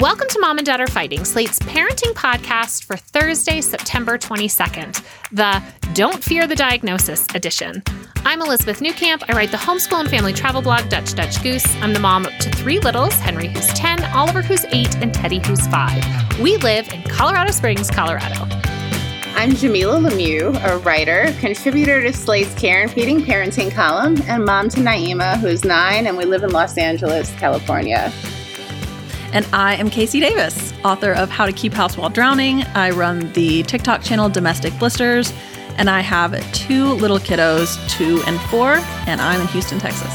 Welcome to Mom and Dad Are Fighting, Slate's parenting podcast for Thursday, September 22nd, the Don't Fear the Diagnosis edition. I'm Elizabeth Newcamp. I write the homeschool and family travel blog Dutch Dutch Goose. I'm the mom to three littles Henry, who's 10, Oliver, who's 8, and Teddy, who's 5. We live in Colorado Springs, Colorado. I'm Jamila Lemieux, a writer, contributor to Slate's Care and Feeding Parenting column, and mom to Naima, who's nine, and we live in Los Angeles, California. And I am KC Davis, author of How to Keep House While Drowning. I run the TikTok channel Domestic Blisters, and I have two little kiddos, two and four, and I'm in Houston, Texas.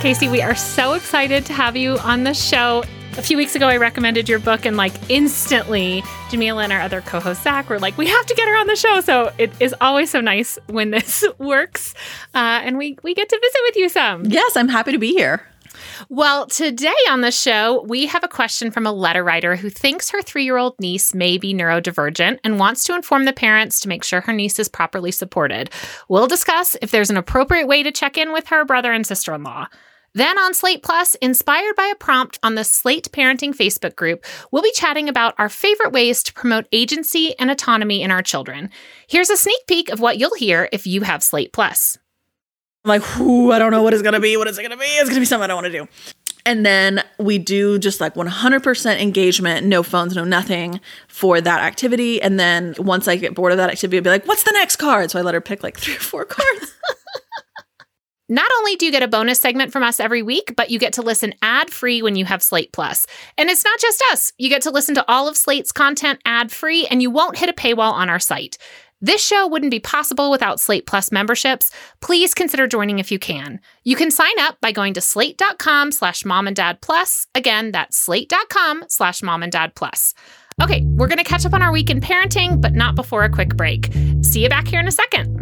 KC, we are so excited to have you on the show. A few weeks ago, I recommended your book, and like instantly, Jamila and our other co host, Zach, were like, we have to get her on the show. So it is always so nice when this works uh, and we, we get to visit with you some. Yes, I'm happy to be here. Well, today on the show, we have a question from a letter writer who thinks her three year old niece may be neurodivergent and wants to inform the parents to make sure her niece is properly supported. We'll discuss if there's an appropriate way to check in with her brother and sister in law. Then on Slate Plus, inspired by a prompt on the Slate Parenting Facebook group, we'll be chatting about our favorite ways to promote agency and autonomy in our children. Here's a sneak peek of what you'll hear if you have Slate Plus. I'm like, Ooh, I don't know what it's gonna be. What is it gonna be? It's gonna be something I don't want to do. And then we do just like 100% engagement, no phones, no nothing for that activity. And then once I get bored of that activity, I'll be like, what's the next card? So I let her pick like three or four cards. Not only do you get a bonus segment from us every week, but you get to listen ad free when you have Slate Plus. And it's not just us. You get to listen to all of Slate's content ad free, and you won't hit a paywall on our site. This show wouldn't be possible without Slate Plus memberships. Please consider joining if you can. You can sign up by going to slate.com slash mom and dad plus. Again, that's slate.com slash mom and dad plus. Okay, we're going to catch up on our week in parenting, but not before a quick break. See you back here in a second.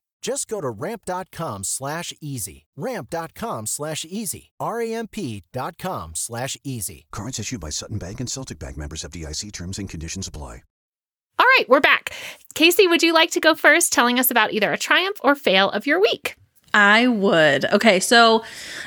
Just go to ramp.com slash easy. Ramp.com slash easy. R-A-M-P.com slash easy. Cards issued by Sutton Bank and Celtic Bank members FDIC terms and conditions apply. All right, we're back. KC, would you like to go first, telling us about either a triumph or fail of your week? I would. Okay, so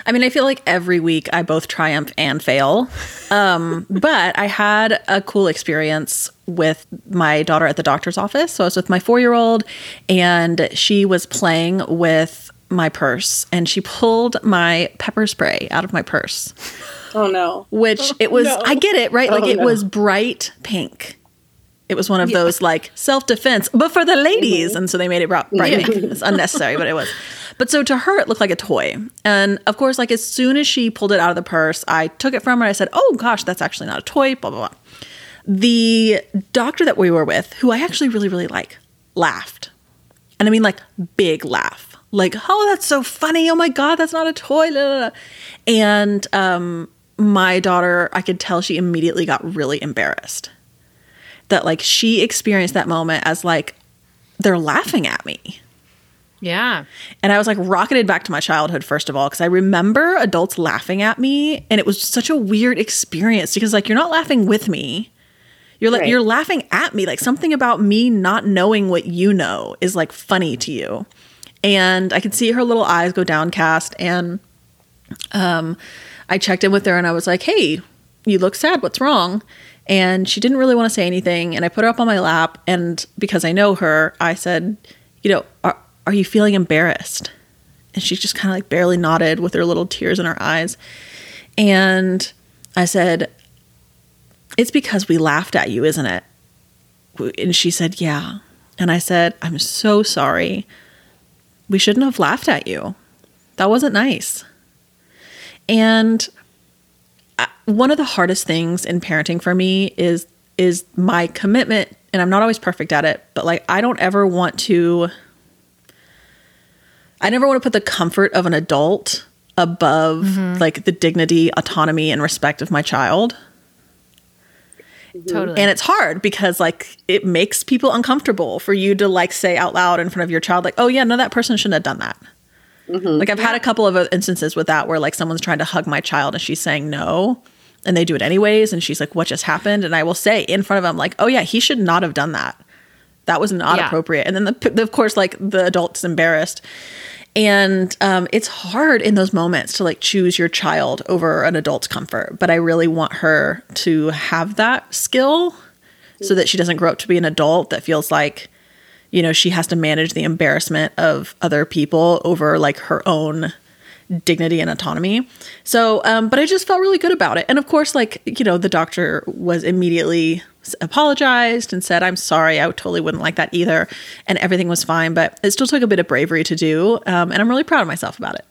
I mean, I feel like every week I both triumph and fail. Um, but I had a cool experience with my daughter at the doctor's office. So I was with my four year old, and she was playing with my purse, and she pulled my pepper spray out of my purse. Oh no. Which it was, no. I get it, right? Like Oh, it no. was bright pink. It was one of those like self defense, but for the ladies. Mm-hmm. And so they made it bright, bright pink. It's unnecessary, but it was. But so to her, it looked like a toy. And of course, like as soon as she pulled it out of the purse, I took it from her. I said, Oh gosh, that's actually not a toy, blah, blah, blah. The doctor that we were with, who I actually really, really like, laughed. And I mean, like, big laugh. Like, oh, that's so funny. Oh my God, that's not a toy. Blah, blah, blah. And um, my daughter, I could tell she immediately got really embarrassed. That, like, she experienced that moment as, like, they're laughing at me. Yeah. And I was like rocketed back to my childhood, first of all, because I remember adults laughing at me. And it was such a weird experience because, like, you're not laughing with me. You're like, Right. you're laughing at me. Like, something about me not knowing what you know is like funny to you. And I could see her little eyes go downcast. And um, I checked in with her and I was like, hey, you look sad. What's wrong? And she didn't really want to say anything. And I put her up on my lap. And because I know her, I said, you know, are, are you feeling embarrassed? And she just kind of like barely nodded with her little tears in her eyes. And I said, It's because we laughed at you, isn't it? And she said, Yeah. And I said, I'm so sorry. We shouldn't have laughed at you. That wasn't nice. And uh, one of the hardest things in parenting for me is is my commitment and I'm not always perfect at it, but like I don't ever want to I never want to put the comfort of an adult above mm-hmm. like the dignity, autonomy and respect of my child. Mm-hmm. Totally. And it's hard because like it makes people uncomfortable for you to like say out loud in front of your child like, "Oh yeah, no that person shouldn't have done that." Mm-hmm. Like I've had a couple of uh, instances with that where like someone's trying to hug my child and she's saying no and they do it anyways and she's like, "What just happened?" and I will say in front of them like, "Oh yeah, he should not have done that. That was not Yeah. appropriate." And then the, the- of course like the adult's embarrassed. And um, it's hard in those moments to like choose your child over an adult's comfort. But I really want her to have that skill so that she doesn't grow up to be an adult that feels like, you know, she has to manage the embarrassment of other people over like her own dignity and autonomy. So, um, but I just felt really good about it. And of course, like, you know, the doctor was immediately apologized and said, I'm sorry, I totally wouldn't like that either. And everything was fine, but it still took a bit of bravery to do. Um, and I'm really proud of myself about it.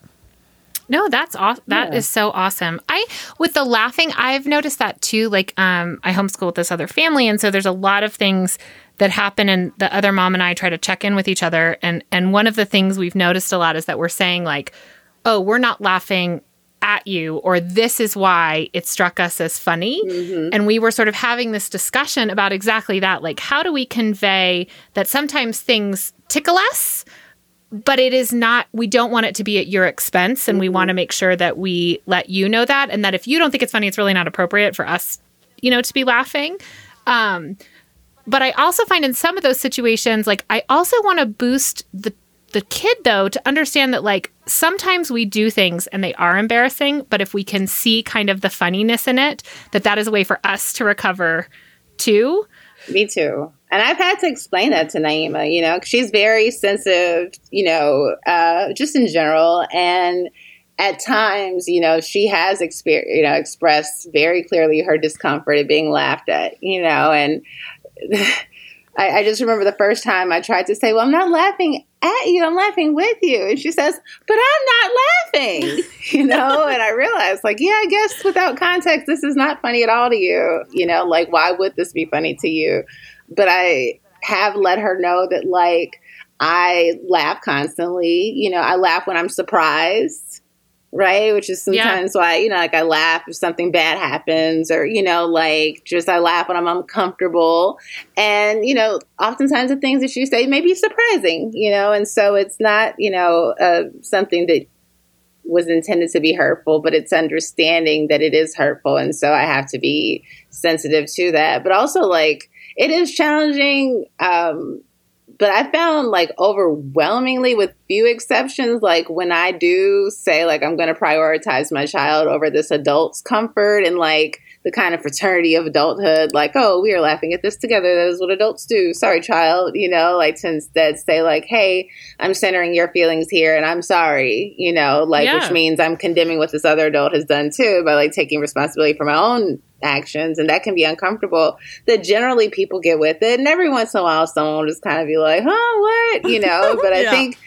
No, that's awesome. That is so awesome. I with the laughing, I've noticed that too. Like, um, I homeschool with this other family, and so there's a lot of things that happen, and the other mom and I try to check in with each other. And and one of the things we've noticed a lot is that we're saying like, "Oh, we're not laughing at you," or "This is why it struck us as funny." And we were sort of having this discussion about exactly that. Like, how do we convey that sometimes things tickle us? but it is not we don't want it to be at your expense and we want to make sure that we let you know that and that if you don't think it's funny it's really not appropriate for us you know to be laughing um but i also find in some of those situations like i also want to boost the the kid though to understand that like sometimes we do things and they are embarrassing but if we can see kind of the funniness in it that that is a way for us to recover too Me too. And I've had to explain that to Naima, you know, she's very sensitive, you know, uh, just in general. And at times, you know, she has exper- you know, expressed very clearly her discomfort at being laughed at, you know, and I, I just remember the first time I tried to say, well, I'm not laughing at you, I'm laughing with you. And she says, but I'm not laughing, you know? and I realized, like, yeah, I guess without context, this is not funny at all to you, you know? Like, why would this be funny to you? But I have let her know that, like, I laugh constantly. You know, I laugh when I'm surprised, right? Which is Yeah. sometimes why, you know, like I laugh if something bad happens, or, you know, like just I laugh when I'm uncomfortable. And, you know, oftentimes the things that you say may be surprising, you know, and so it's not, you know, uh, something that was intended to be hurtful, but it's understanding that it is hurtful. And so I have to be sensitive to that. But also, like, it is challenging. Um, but I found like overwhelmingly, with few exceptions, like when I do say, like, I'm going to prioritize my child over this adult's comfort and like the kind of fraternity of adulthood, like, oh, we are laughing at this together. That is what adults do. Sorry, child, you know, like to instead say, like, hey, I'm centering your feelings here and I'm sorry, you know, like, Yeah. which means I'm condemning what this other adult has done too by like taking responsibility for my own actions. And that can be uncomfortable. That generally people get with it. And every once in a while, someone will just kind of be like, huh, what? You know, but I Yeah. think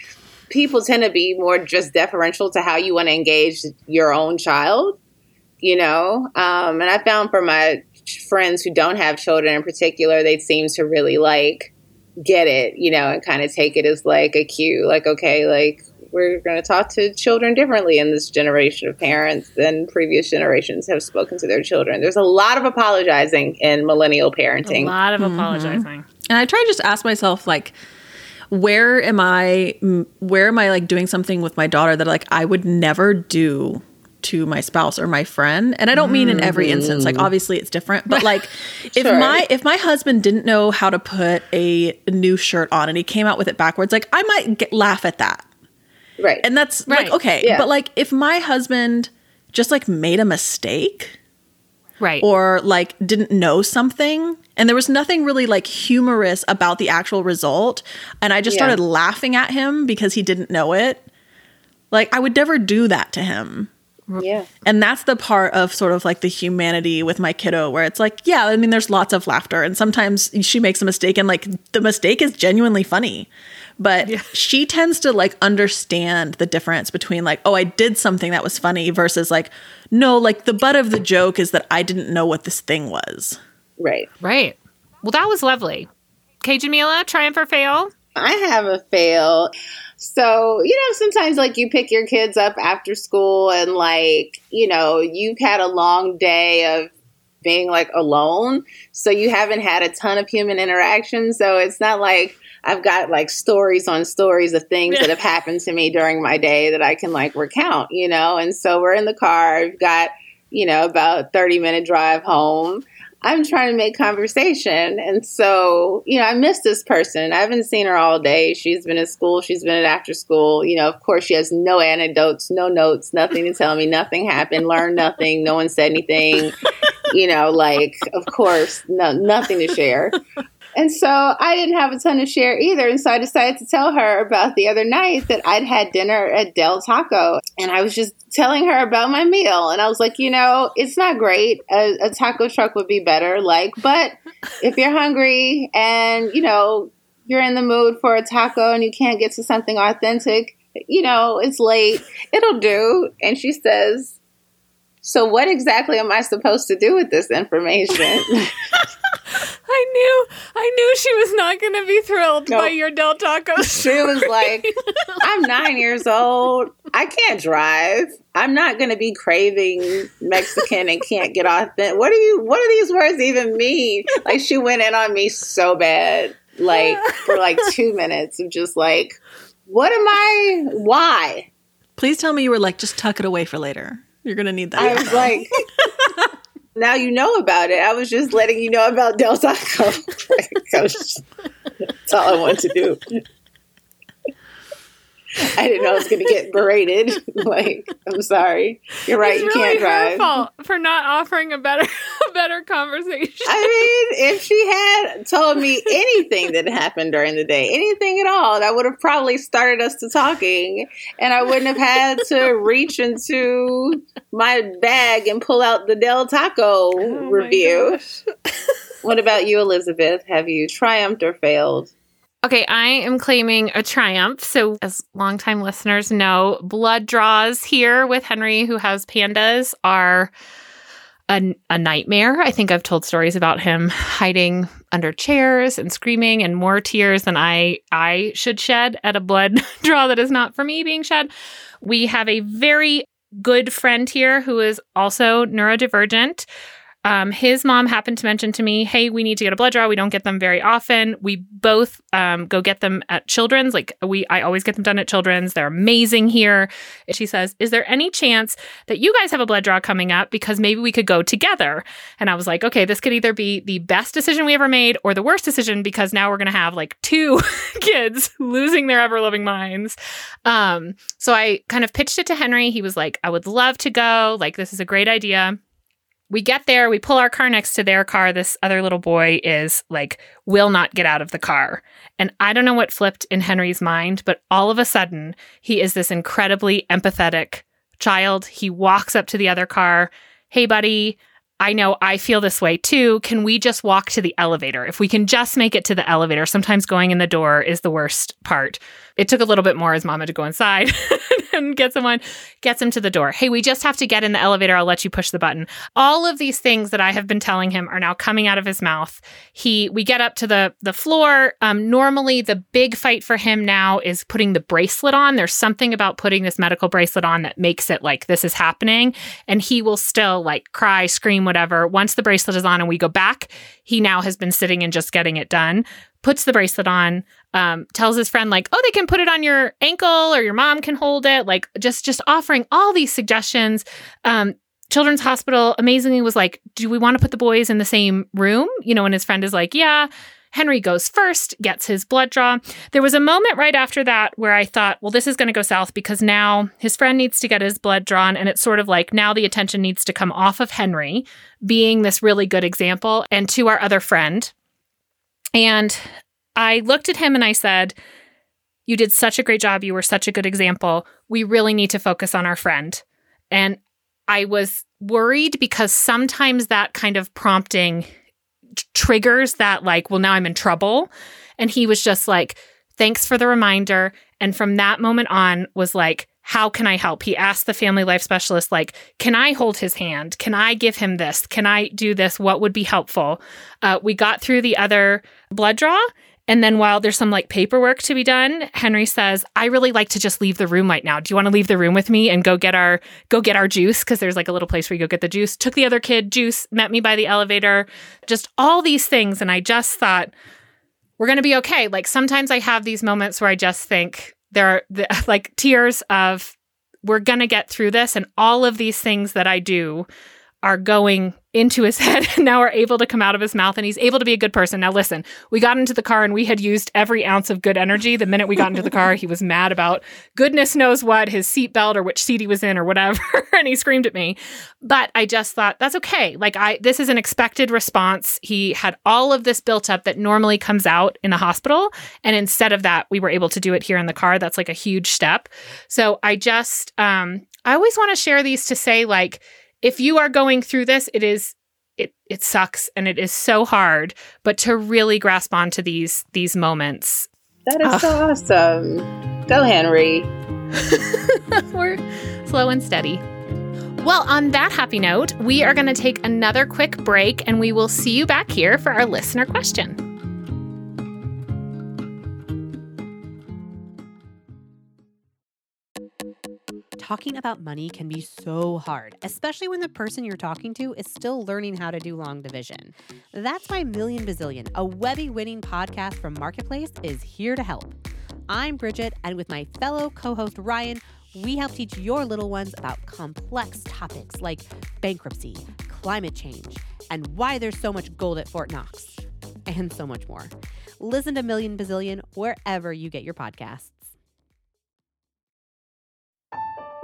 people tend to be more just deferential to how you want to engage your own child you know um, and i found for my friends who don't have children in particular they seem to really like get it, you know, and kind of take it as like a cue, like, okay, like we're going to talk to children differently in this generation of parents than previous generations have spoken to their children. There's a lot of apologizing in millennial parenting. A lot of mm-hmm. apologizing. And I try to just ask myself, like, where am I, Where am I like doing something with my daughter that like I would never do to my spouse or my friend? And I don't mean in every instance. Like, mm. obviously, it's different. But like, if my if my husband didn't know how to put a new shirt on and he came out with it backwards, like I might get, laugh at that. Right. And that's Right. like okay. Yeah. But like, if my husband just like made a mistake Right. or like didn't know something and there was nothing really like humorous about the actual result and i just Yeah. started laughing at him because he didn't know it like i would never do that to him yeah. and that's the part of sort of like the humanity with my kiddo where it's like yeah i mean there's lots of laughter and sometimes she makes a mistake and like the mistake is genuinely funny but she tends to like understand the difference between like oh i did something that was funny versus like no like the butt of the joke is that i didn't know what this thing was Right. right. Well, that was lovely. Okay, Jamila, triumph or fail? I have a fail. So, you know, sometimes like you pick your kids up after school and like, you know, you've had a long day of being like alone. So you haven't had a ton of human interaction. So it's not like I've got like stories on stories of things that have happened to me during my day that I can like recount, you know? And so we're in the car. I've got, you know, about 30 minute drive home. I'm trying to make conversation. And so, you know, I miss this person. I haven't seen her all day. She's been at school, she's been at after school. You know, of course, she has no anecdotes, no notes, nothing to tell me, nothing happened, learned nothing, no one said anything. You know, like, of course, no, nothing to share. And so I didn't have a ton to share either. And so I decided to tell her about the other night that I'd had dinner at Del Taco. And I was just telling her about my meal. And I was like, you know, it's not great. A, a taco truck would be better. Like, but if you're hungry and, you know, you're in the mood for a taco and you can't get to something authentic, you know, it's late, it'll do. And she says, so what exactly am I supposed to do with this information? I knew, I knew she was not going to be thrilled No. by your Del Taco. She was like, I'm nine years old. I can't drive. I'm not going to be craving Mexican and can't get off that. What do you, what do these words even mean? Like, she went in on me so bad, like, for like two minutes of just like, what am I, why? please tell me you were like just tuck it away for later you're gonna need that I was like, now you know about it. I was just letting you know about Del Taco. Like, I was just- that's all I wanted to do. I didn't know I was going to get berated. like, I'm sorry. You're right. it's you really can't drive. her fault for not offering a better, a better conversation. I mean, if she had told me anything that happened during the day, anything at all, that would have probably started us to talking, and I wouldn't have had to reach into my bag and pull out the Del Taco Oh review. what about you, Elizabeth? Have you triumphed or failed? Okay, I am claiming a triumph. So, as longtime listeners know, blood draws here with Henry, who has PANDAS, are a, a nightmare. I think I've told stories about him hiding under chairs and screaming, and more tears than I I should shed at a blood draw that is not for me being shed. We have a very good friend here who is also neurodivergent. Um, his mom happened to mention to me, "Hey, we need to get a blood draw. We don't get them very often. We both um, go get them at Children's. Like we, I always get them done at Children's. They're amazing here." She says, "Is there any chance that you guys have a blood draw coming up? Because maybe we could go together." And I was like, "Okay, this could either be the best decision we ever made or the worst decision because now we're to have like two kids losing their ever loving minds." Um, so I kind of pitched it to Henry. He was like, "I would love to go. Like this is a great idea." We get there, we pull our car next to their car. This other little boy is like, will not get out of the car. And I don't know what flipped in Henry's mind, but all of a sudden, he is this incredibly empathetic child. He walks up to the other car. Hey, buddy, I know I feel this way too. Can we just walk to the elevator? If we can just make it to the elevator, sometimes going in the door is the worst part. It took a little bit more as mama to go inside and get someone, gets him to the door. Hey, we just have to get in the elevator. I'll let you push the button. All of these things that I have been telling him are now coming out of his mouth. He, we get up to the the floor. Um, normally, the big fight for him now is putting the bracelet on. There's something about putting this medical bracelet on that makes it like this is happening, and he will still like cry, scream, whatever. Once the bracelet is on and we go back, he now has been sitting and just getting it done puts the bracelet on um, tells his friend like oh they can put it on your ankle or your mom can hold it like just just offering all these suggestions. Um, children's hospital amazingly was like do we want to put the boys in the same room? You know and his friend is like yeah. Henry goes first gets his blood draw. There was a moment right after that where i thought well this is going to go south because now his friend needs to get his blood drawn and it's sort of like now the attention needs to come off of henry being this really good example and to our other friend and I looked at him and I said, You did such a great job. You were such a good example. We really need to focus on our friend. And I was worried because sometimes that kind of prompting triggers that, like, well, now I'm in trouble. And he was just like, Thanks for the reminder. And from that moment on, was like, how can I help? He asked the family life specialist, like, can I hold his hand? Can I give him this? Can I do this? What would be helpful? Uh, we got through the other blood draw. And then while there's some like paperwork to be done, Henry says, "I really like to just leave the room right now. Do you want to leave the room with me and go get our go get our juice because there's like a little place where you go get the juice." Took the other kid juice, met me by the elevator, just all these things and I just thought we're going to be okay. Like sometimes I have these moments where I just think there are the, like tears of we're going to get through this and all of these things that I do are going into his head and now are able to come out of his mouth and he's able to be a good person. Now listen, we got into the car and we had used every ounce of good energy. The minute we got into the car, he was mad about goodness knows what, his seatbelt or which seat he was in or whatever, and he screamed at me. But I just thought that's okay. Like I this is an expected response. He had all of this built up that normally comes out in a hospital and instead of that, we were able to do it here in the car. That's like a huge step. So I just um I always want to share these to say like if you are going through this, it is it it sucks and it is so hard, but to really grasp onto these these moments. That is uh, so awesome. Go Henry. We're slow and steady. Well, on that happy note, we are going to take another quick break and we will see you back here for our listener question. Talking about money can be so hard, especially when the person you're talking to is still learning how to do long division. That's why Million Bazillion, a Webby winning podcast from Marketplace, is here to help. I'm Bridget, and with my fellow co host Ryan, we help teach your little ones about complex topics like bankruptcy, climate change, and why there's so much gold at Fort Knox, and so much more. Listen to Million Bazillion wherever you get your podcasts.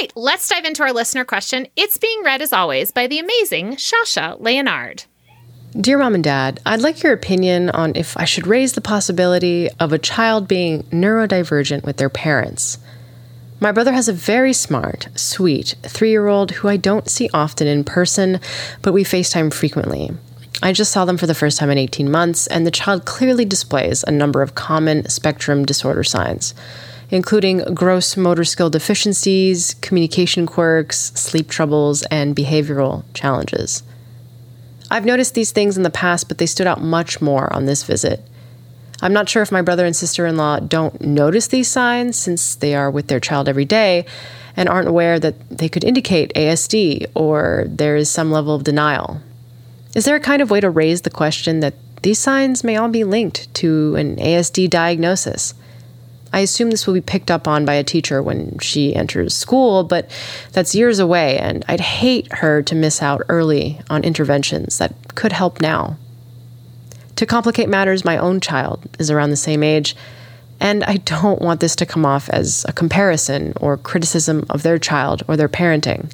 Right, let's dive into our listener question. It's being read, as always, by the amazing Shasha Leonard. Dear Mom and Dad, I'd like your opinion on if I should raise the possibility of a child being neurodivergent with their parents. My brother has a very smart, sweet three year old who I don't see often in person, but we FaceTime frequently. I just saw them for the first time in 18 months, and the child clearly displays a number of common spectrum disorder signs including gross motor skill deficiencies, communication quirks, sleep troubles, and behavioral challenges. I've noticed these things in the past, but they stood out much more on this visit. I'm not sure if my brother and sister in law don't notice these signs since they are with their child every day and aren't aware that they could indicate ASD or there is some level of denial. Is there a kind of way to raise the question that these signs may all be linked to an ASD diagnosis? I assume this will be picked up on by a teacher when she enters school, but that's years away, and I'd hate her to miss out early on interventions that could help now. To complicate matters, my own child is around the same age, And I don't want this to come off as a comparison or criticism of their child or their parenting.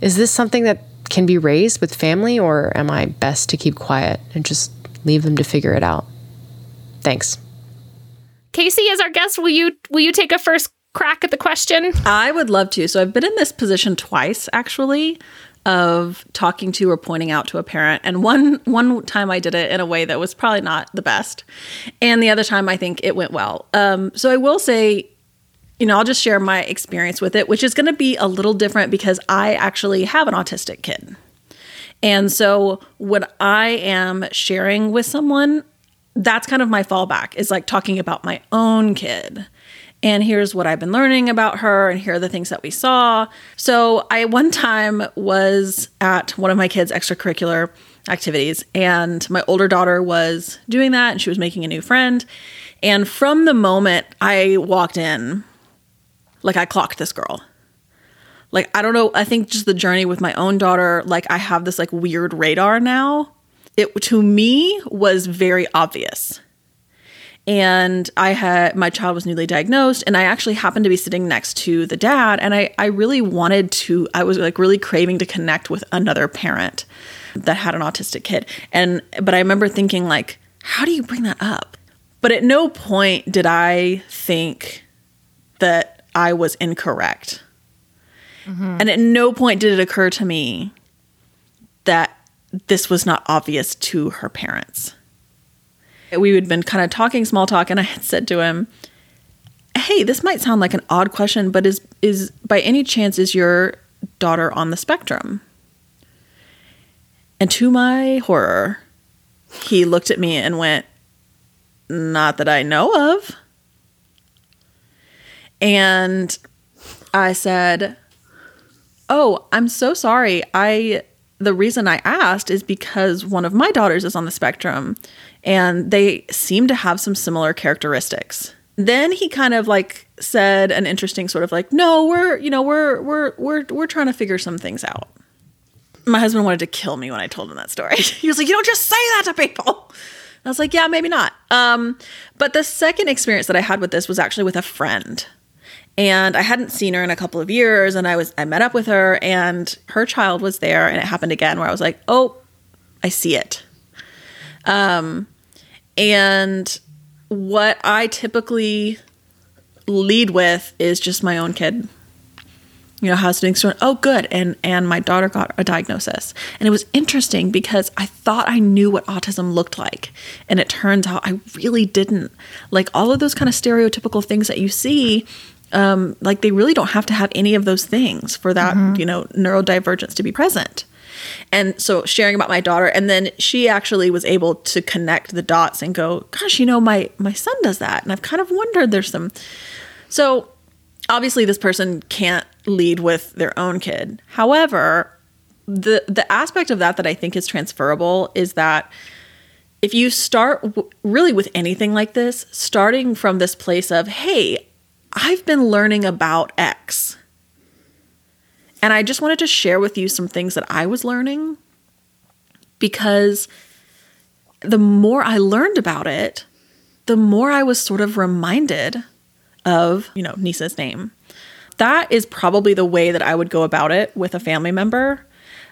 Is this something that can be raised with family, or am I best to keep quiet and just leave them to figure it out? Thanks. KC, as our guest, will you will you take a first crack at the question? I would love to. So I've been in this position twice actually of talking to or pointing out to a parent and one one time I did it in a way that was probably not the best and the other time I think it went well. Um, so I will say you know, I'll just share my experience with it, which is going to be a little different because I actually have an autistic kid. And so when I am sharing with someone, that's kind of my fallback is like talking about my own kid and here's what I've been learning about her, and here are the things that we saw. So, I one time was at one of my kids' extracurricular activities, and my older daughter was doing that, and she was making a new friend. And from the moment I walked in, like I clocked this girl. Like, I don't know, I think just the journey with my own daughter, like, I have this like weird radar now. It to me was very obvious. And I had my child was newly diagnosed and I actually happened to be sitting next to the dad and I I really wanted to I was like really craving to connect with another parent that had an autistic kid. And but I remember thinking like how do you bring that up? But at no point did I think that I was incorrect. Mm-hmm. and at no point did it occur to me that this was not obvious to her parents we had been kind of talking small talk, and I had said to him, "Hey, this might sound like an odd question, but is is by any chance is your daughter on the spectrum?" And to my horror, he looked at me and went, "Not that I know of." And I said, "Oh, I'm so sorry. I the reason I asked is because one of my daughters is on the spectrum and they seem to have some similar characteristics. Then he kind of like said an interesting sort of like, "No, we're, you know, we're we're we're we're trying to figure some things out." My husband wanted to kill me when I told him that story. he was like, "You don't just say that to people." I was like, "Yeah, maybe not." Um, but the second experience that I had with this was actually with a friend and I hadn't seen her in a couple of years and I was I met up with her and her child was there and it happened again where I was like, "Oh, I see it." Um and what I typically lead with is just my own kid. You know, how's things going? Oh, good. And and my daughter got a diagnosis. And it was interesting because I thought I knew what autism looked like. And it turns out I really didn't. Like all of those kind of stereotypical things that you see um, like they really don't have to have any of those things for that mm-hmm. you know neurodivergence to be present. And so sharing about my daughter and then she actually was able to connect the dots and go gosh you know my my son does that. And i've kind of wondered there's some so obviously this person can't lead with their own kid. However the the aspect of that that i think is transferable is that if you start w- really with anything like this starting from this place of hey I've been learning about X. And I just wanted to share with you some things that I was learning because the more I learned about it, the more I was sort of reminded of, you know, Nisa's name. That is probably the way that I would go about it with a family member.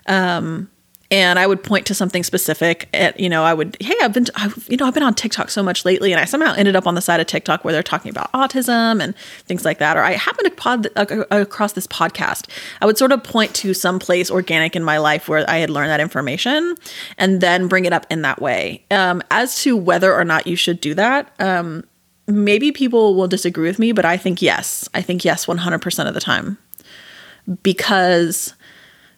Um, and I would point to something specific. At, you know, I would, hey, I've been, I've, you know, I've been on TikTok so much lately, and I somehow ended up on the side of TikTok where they're talking about autism and things like that. Or I happened to pod uh, across this podcast. I would sort of point to some place organic in my life where I had learned that information, and then bring it up in that way. Um, as to whether or not you should do that, um, maybe people will disagree with me, but I think yes. I think yes, one hundred percent of the time, because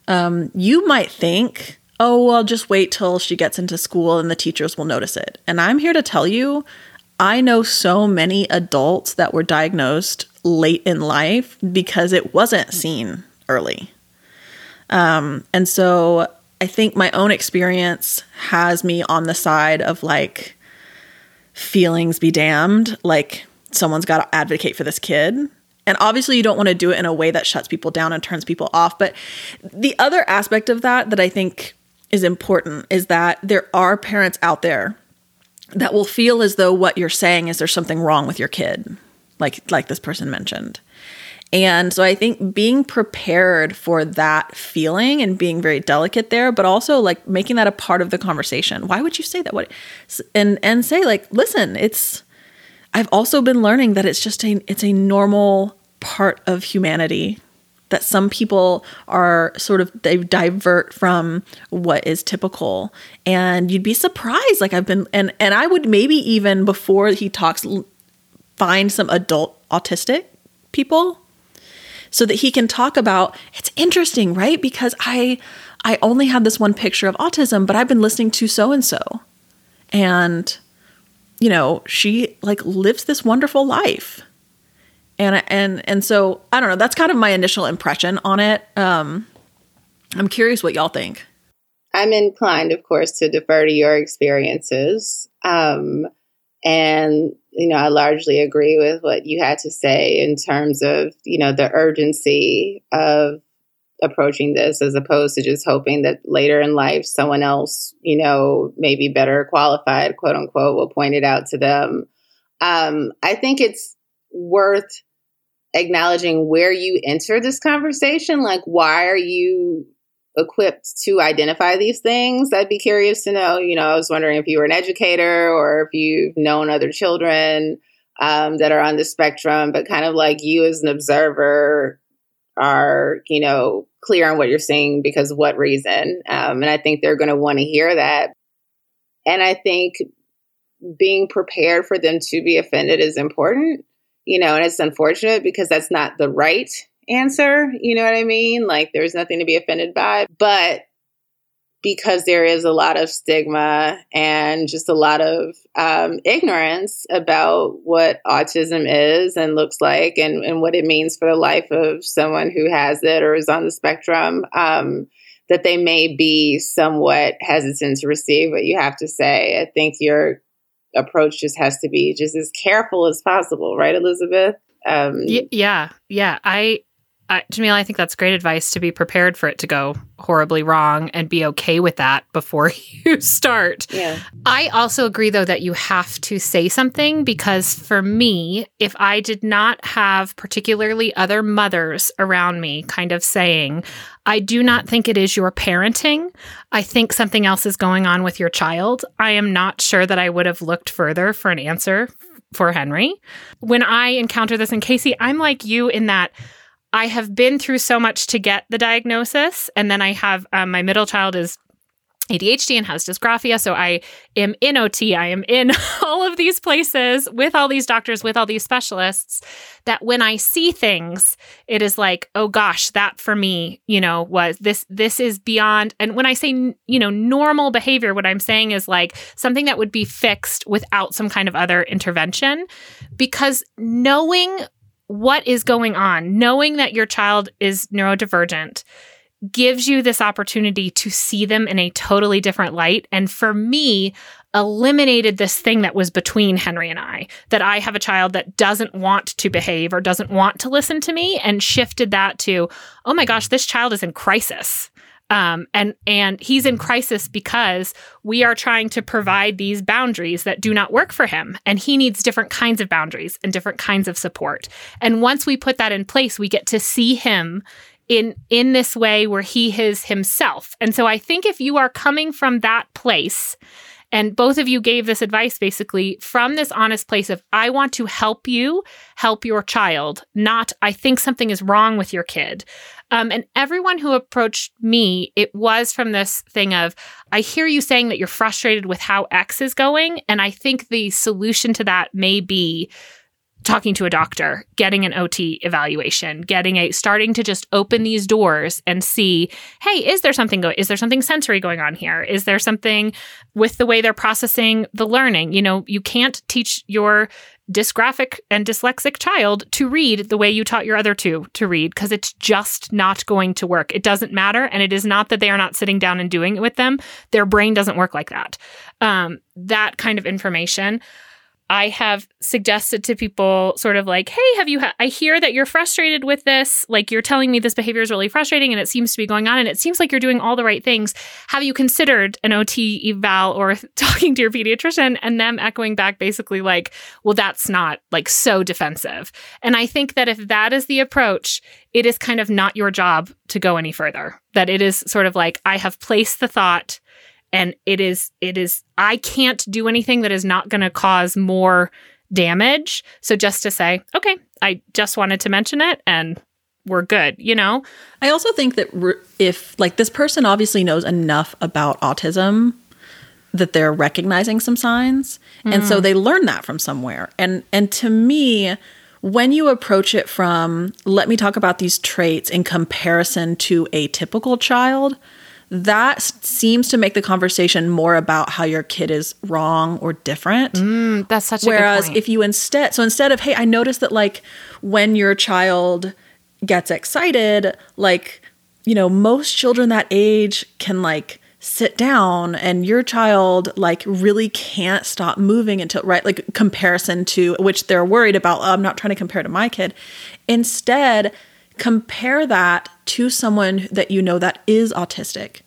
um, you might think oh, well, just wait till she gets into school and the teachers will notice it. And I'm here to tell you, I know so many adults that were diagnosed late in life because it wasn't seen early. Um, and so I think my own experience has me on the side of like, feelings be damned. Like, someone's got to advocate for this kid. And obviously, you don't want to do it in a way that shuts people down and turns people off. But the other aspect of that that I think is important is that there are parents out there that will feel as though what you're saying is there's something wrong with your kid, like like this person mentioned. And so I think being prepared for that feeling and being very delicate there, but also like making that a part of the conversation. Why would you say that? What and and say like, listen, it's I've also been learning that it's just a it's a normal part of humanity that some people are sort of they divert from what is typical. And you'd be surprised like i've been and and i would maybe even before he talks find some adult autistic people so that he can talk about it's interesting right? Because i i only have this one picture of autism but i've been listening to so and so. And you know she like lives this wonderful life and and and so I don't know. That's kind of my initial impression on it. Um, I'm curious what y'all think. I'm inclined, of course, to defer to your experiences, um, and you know, I largely agree with what you had to say in terms of you know the urgency of approaching this as opposed to just hoping that later in life someone else, you know, maybe better qualified, quote unquote, will point it out to them. Um, I think it's worth acknowledging where you enter this conversation. Like, why are you equipped to identify these things? I'd be curious to know. You know, I was wondering if you were an educator or if you've known other children um, that are on the spectrum, but kind of like you as an observer are, you know, clear on what you're seeing because what reason. Um, and I think they're going to want to hear that. And I think being prepared for them to be offended is important you know, and it's unfortunate because that's not the right answer. You know what I mean? Like there's nothing to be offended by, but because there is a lot of stigma and just a lot of um, ignorance about what autism is and looks like and, and what it means for the life of someone who has it or is on the spectrum, um, that they may be somewhat hesitant to receive what you have to say. I think you're approach just has to be just as careful as possible, right, Elizabeth? Um, y- yeah, yeah. I, I, Jamila, I think that's great advice to be prepared for it to go horribly wrong and be okay with that before you start. Yeah. I also agree, though, that you have to say something because for me, if I did not have particularly other mothers around me kind of saying, I do not think it is your parenting. I think something else is going on with your child. I am not sure that I would have looked further for an answer for Henry. When I encounter this in KC, I'm like you in that I have been through so much to get the diagnosis. And then I have um, my middle child is ADHD and has dysgraphia. So I am in OT. I am in all of these places with all these doctors, with all these specialists. That when I see things, it is like, oh gosh, that for me, you know, was this, this is beyond. And when I say, you know, normal behavior, what I'm saying is like something that would be fixed without some kind of other intervention. Because knowing what is going on, knowing that your child is neurodivergent gives you this opportunity to see them in a totally different light. And for me, eliminated this thing that was between Henry and I, that I have a child that doesn't want to behave or doesn't want to listen to me, and shifted that to, oh my gosh, this child is in crisis. Um, and and he's in crisis because we are trying to provide these boundaries that do not work for him, and he needs different kinds of boundaries and different kinds of support. And once we put that in place, we get to see him in in this way where he is himself. And so I think if you are coming from that place and both of you gave this advice basically from this honest place of I want to help you help your child, not I think something is wrong with your kid. Um, and everyone who approached me, it was from this thing of, I hear you saying that you're frustrated with how X is going. And I think the solution to that may be talking to a doctor, getting an OT evaluation, getting a starting to just open these doors and see, hey, is there something going is there something sensory going on here? Is there something with the way they're processing the learning? You know, you can't teach your dysgraphic and dyslexic child to read the way you taught your other two to read because it's just not going to work. It doesn't matter. And it is not that they are not sitting down and doing it with them. Their brain doesn't work like that. Um, that kind of information. I have suggested to people sort of like, hey, have you, ha- I hear that you're frustrated with this. Like you're telling me this behavior is really frustrating and it seems to be going on and it seems like you're doing all the right things. Have you considered an OT eval or talking to your pediatrician and them echoing back basically like, well, that's not like so defensive. And I think that if that is the approach, it is kind of not your job to go any further. That it is sort of like, I have placed the thought and it is it is I can't do anything that is not going to cause more damage. So just to say, okay, I just wanted to mention it and we're good, you know? I also think that re- if like this person obviously knows enough about autism that they're recognizing some signs mm. and so mm. they learn that from somewhere. And and to me when you approach it from let me talk about these traits in comparison to a typical child, that seems to make the conversation more about how your kid is wrong or different. Mm, that's such Whereas if you instead, so instead of, hey, I noticed that like when your child gets excited, like, you know, most children that age can like sit down and your child like really can't stop moving until right like comparison to which they're worried about oh, i'm not trying to compare to my kid instead compare that to someone that you know that is autistic.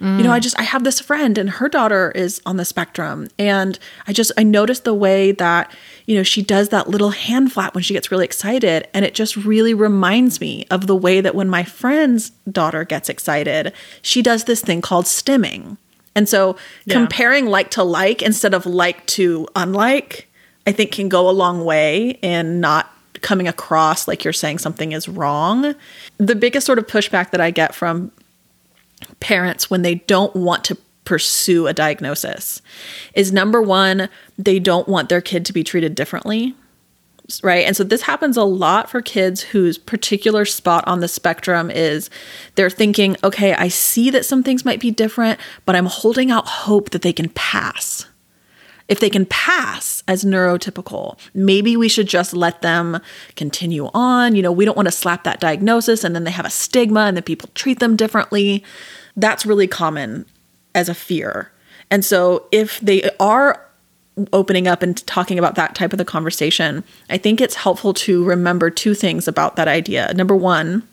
Mm. You know, I just I have this friend and her daughter is on the spectrum and I just I noticed the way that, you know, she does that little hand flap when she gets really excited and it just really reminds me of the way that when my friend's daughter gets excited, she does this thing called stimming. And so yeah. comparing like to like instead of like to unlike, I think can go a long way in not coming across like you're saying something is wrong. The biggest sort of pushback that I get from parents when they don't want to pursue a diagnosis is number one, they don't want their kid to be treated differently. Right. And so this happens a lot for kids whose particular spot on the spectrum is they're thinking, okay, I see that some things might be different, but I'm holding out hope that they can pass if they can pass as neurotypical, maybe we should just let them continue on. You know, we don't want to slap that diagnosis and then they have a stigma and then people treat them differently. That's really common as a fear. And so if they are opening up and talking about that type of the conversation, I think it's helpful to remember two things about that idea. Number one,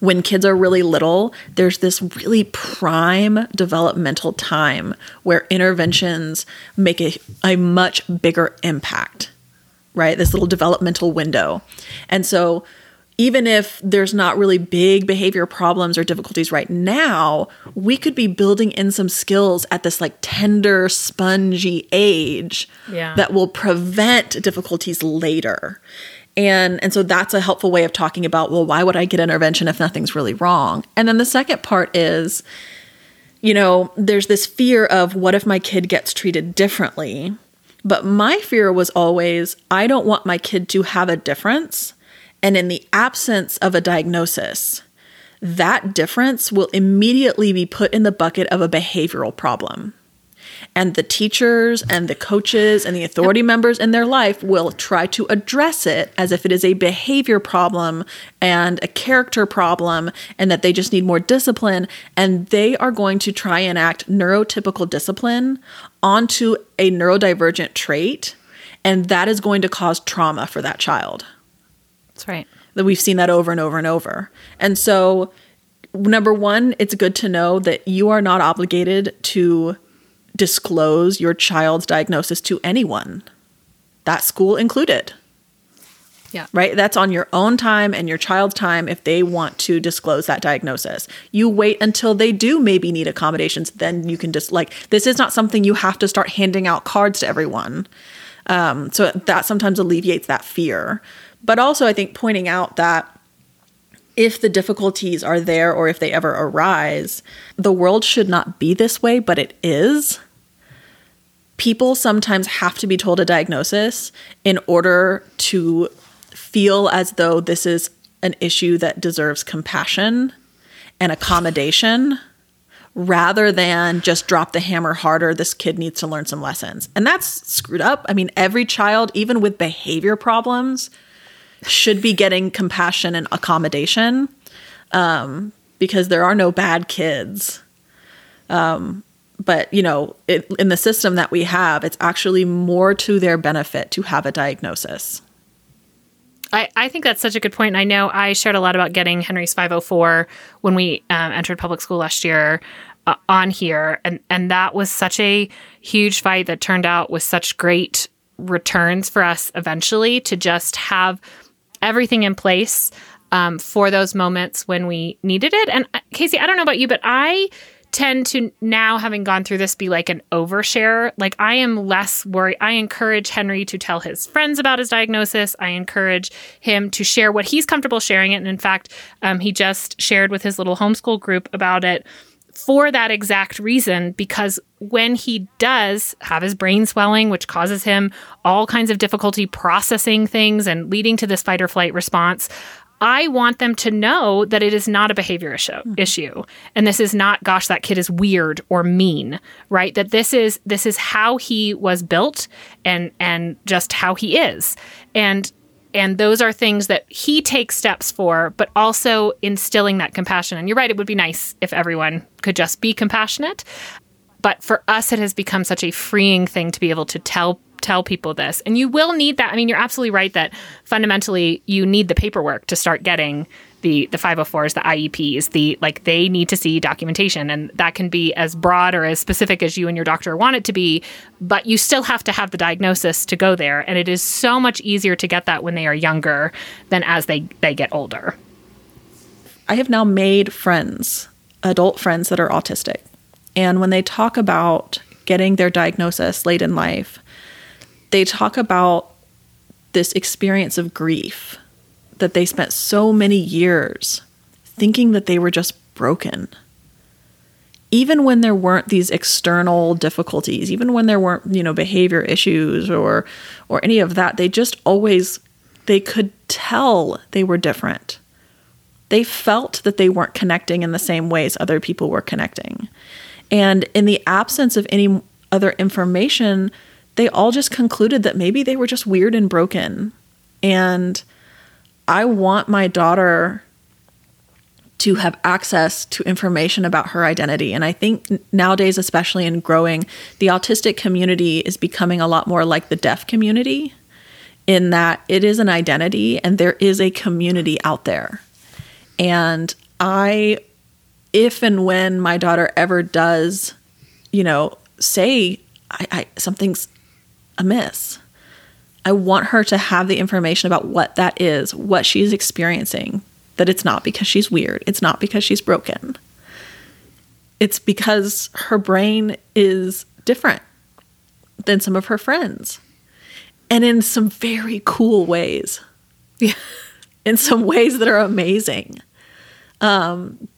when kids are really little, there's this really prime developmental time where interventions make a, a much bigger impact, right? This little developmental window. And so, even if there's not really big behavior problems or difficulties right now, we could be building in some skills at this like tender, spongy age yeah. that will prevent difficulties later and and so that's a helpful way of talking about well why would i get intervention if nothing's really wrong? And then the second part is you know there's this fear of what if my kid gets treated differently? But my fear was always i don't want my kid to have a difference. And in the absence of a diagnosis that difference will immediately be put in the bucket of a behavioral problem and the teachers and the coaches and the authority members in their life will try to address it as if it is a behavior problem and a character problem and that they just need more discipline and they are going to try and act neurotypical discipline onto a neurodivergent trait and that is going to cause trauma for that child. That's right. That we've seen that over and over and over. And so number 1, it's good to know that you are not obligated to disclose your child's diagnosis to anyone, that school included. Yeah. Right? That's on your own time and your child's time if they want to disclose that diagnosis. You wait until they do maybe need accommodations, then you can just like, this is not something you have to start handing out cards to everyone. Um, so that sometimes alleviates that fear. But also, I think pointing out that if the difficulties are there or if they ever arise, the world should not be this way, but it is people sometimes have to be told a diagnosis in order to feel as though this is an issue that deserves compassion and accommodation rather than just drop the hammer harder this kid needs to learn some lessons. And that's screwed up. I mean every child even with behavior problems should be getting compassion and accommodation um, because there are no bad kids. Um, but you know, it, in the system that we have, it's actually more to their benefit to have a diagnosis. I, I think that's such a good point. And I know I shared a lot about getting Henry's 504 when we um, entered public school last year uh, on here. And, and that was such a huge fight that turned out with such great returns for us eventually to just have everything in place um, for those moments when we needed it. And uh, KC, I don't know about you, but I tend to now having gone through this be like an overshare like i am less worried. I encourage henry to tell his friends about his diagnosis. I encourage him to share what he's comfortable sharing it. And in fact um, he just shared with his little homeschool group about it for that exact reason because when he does have his brain swelling which causes him all kinds of difficulty processing things and leading to this fight or flight response I want them to know that it is not a behavior issue, mm-hmm. issue. And this is not gosh that kid is weird or mean, right? That this is this is how he was built and and just how he is. And and those are things that he takes steps for, but also instilling that compassion. And you're right, it would be nice if everyone could just be compassionate. But for us, it has become such a freeing thing to be able to tell tell people this. And you will need that. I mean, you're absolutely right that fundamentally you need the paperwork to start getting the the 504s, the IEPs, the like they need to see documentation and that can be as broad or as specific as you and your doctor want it to be, but you still have to have the diagnosis to go there and it is so much easier to get that when they are younger than as they they get older. I have now made friends, adult friends that are autistic. And when they talk about getting their diagnosis late in life, they talk about this experience of grief that they spent so many years thinking that they were just broken. Even when there weren't these external difficulties, even when there weren't, you know, behavior issues or or any of that, they just always they could tell they were different. They felt that they weren't connecting in the same ways other people were connecting. And in the absence of any other information, they all just concluded that maybe they were just weird and broken. And I want my daughter to have access to information about her identity. And I think nowadays, especially in growing, the autistic community is becoming a lot more like the deaf community in that it is an identity and there is a community out there. And I, if and when my daughter ever does, you know, say I, I something's amiss. I want her to have the information about what that is, what she's experiencing, that it's not because she's weird, it's not because she's broken. It's because her brain is different than some of her friends. And in some very cool ways. Yeah. in some ways that are amazing. Um,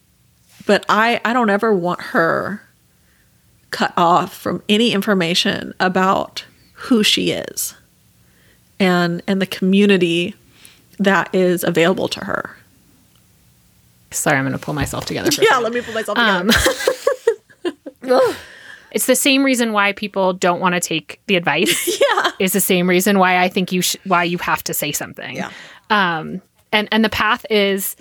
but I, I don't ever want her cut off from any information about who she is and and the community that is available to her. Sorry, I'm going to pull myself together. yeah, let me pull myself together. Um, it's the same reason why people don't want to take the advice. yeah, is the same reason why I think you sh- why you have to say something. Yeah. Um, and and the path is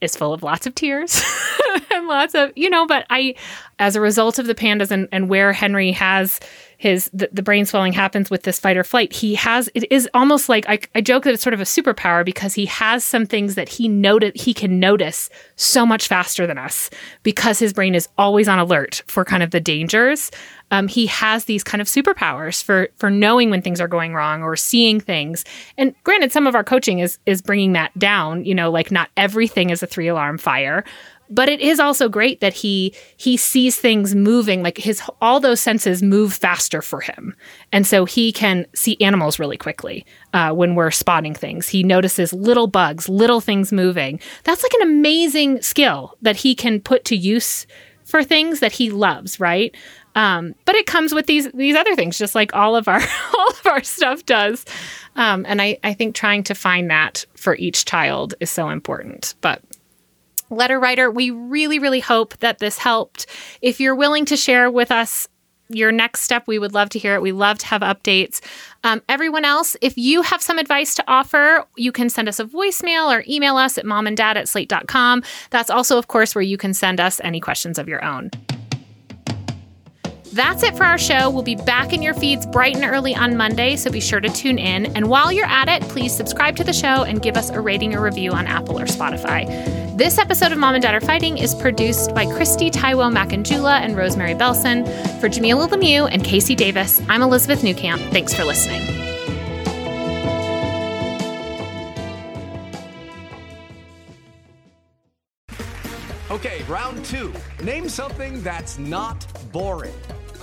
is full of lots of tears and lots of you know. But I, as a result of the PANDAS and and where Henry has his the, the, brain swelling happens with this fight or flight he has it is almost like I, I joke that it's sort of a superpower because he has some things that he noted he can notice so much faster than us because his brain is always on alert for kind of the dangers. Um, he has these kind of superpowers for for knowing when things are going wrong or seeing things. And granted some of our coaching is is bringing that down you know like not everything is a three alarm fire but it is also great that he he sees things moving like his all those senses move faster for him. And so he can see animals really quickly uh, when we're spotting things. He notices little bugs little things moving. That's like an amazing skill that he can put to use for things that he loves right? Um, but it comes with these these other things just like all of our all of our stuff does. Um, and I, I think trying to find that for each child is so important. But letter writer, we really, really hope that this helped. If you're willing to share with us your next step, we would love to hear it. We love to have updates. Um, everyone else, if you have some advice to offer, you can send us a voicemail or email us at momanddad at slate.com. That's also, of course, where you can send us any questions of your own. That's it for our show. We'll be back in your feeds bright and early on Monday, so be sure to tune in. And while you're at it, please subscribe to the show and give us a rating or review on Apple or Spotify. This episode of Mom and Dad Are Fighting is produced by Christy Taiwo Macanjula and Rosemary Belson. For Jamilah Lemieux and KC Davis, I'm Elizabeth Newcamp. Thanks for listening. Okay, round two. Name something that's not boring.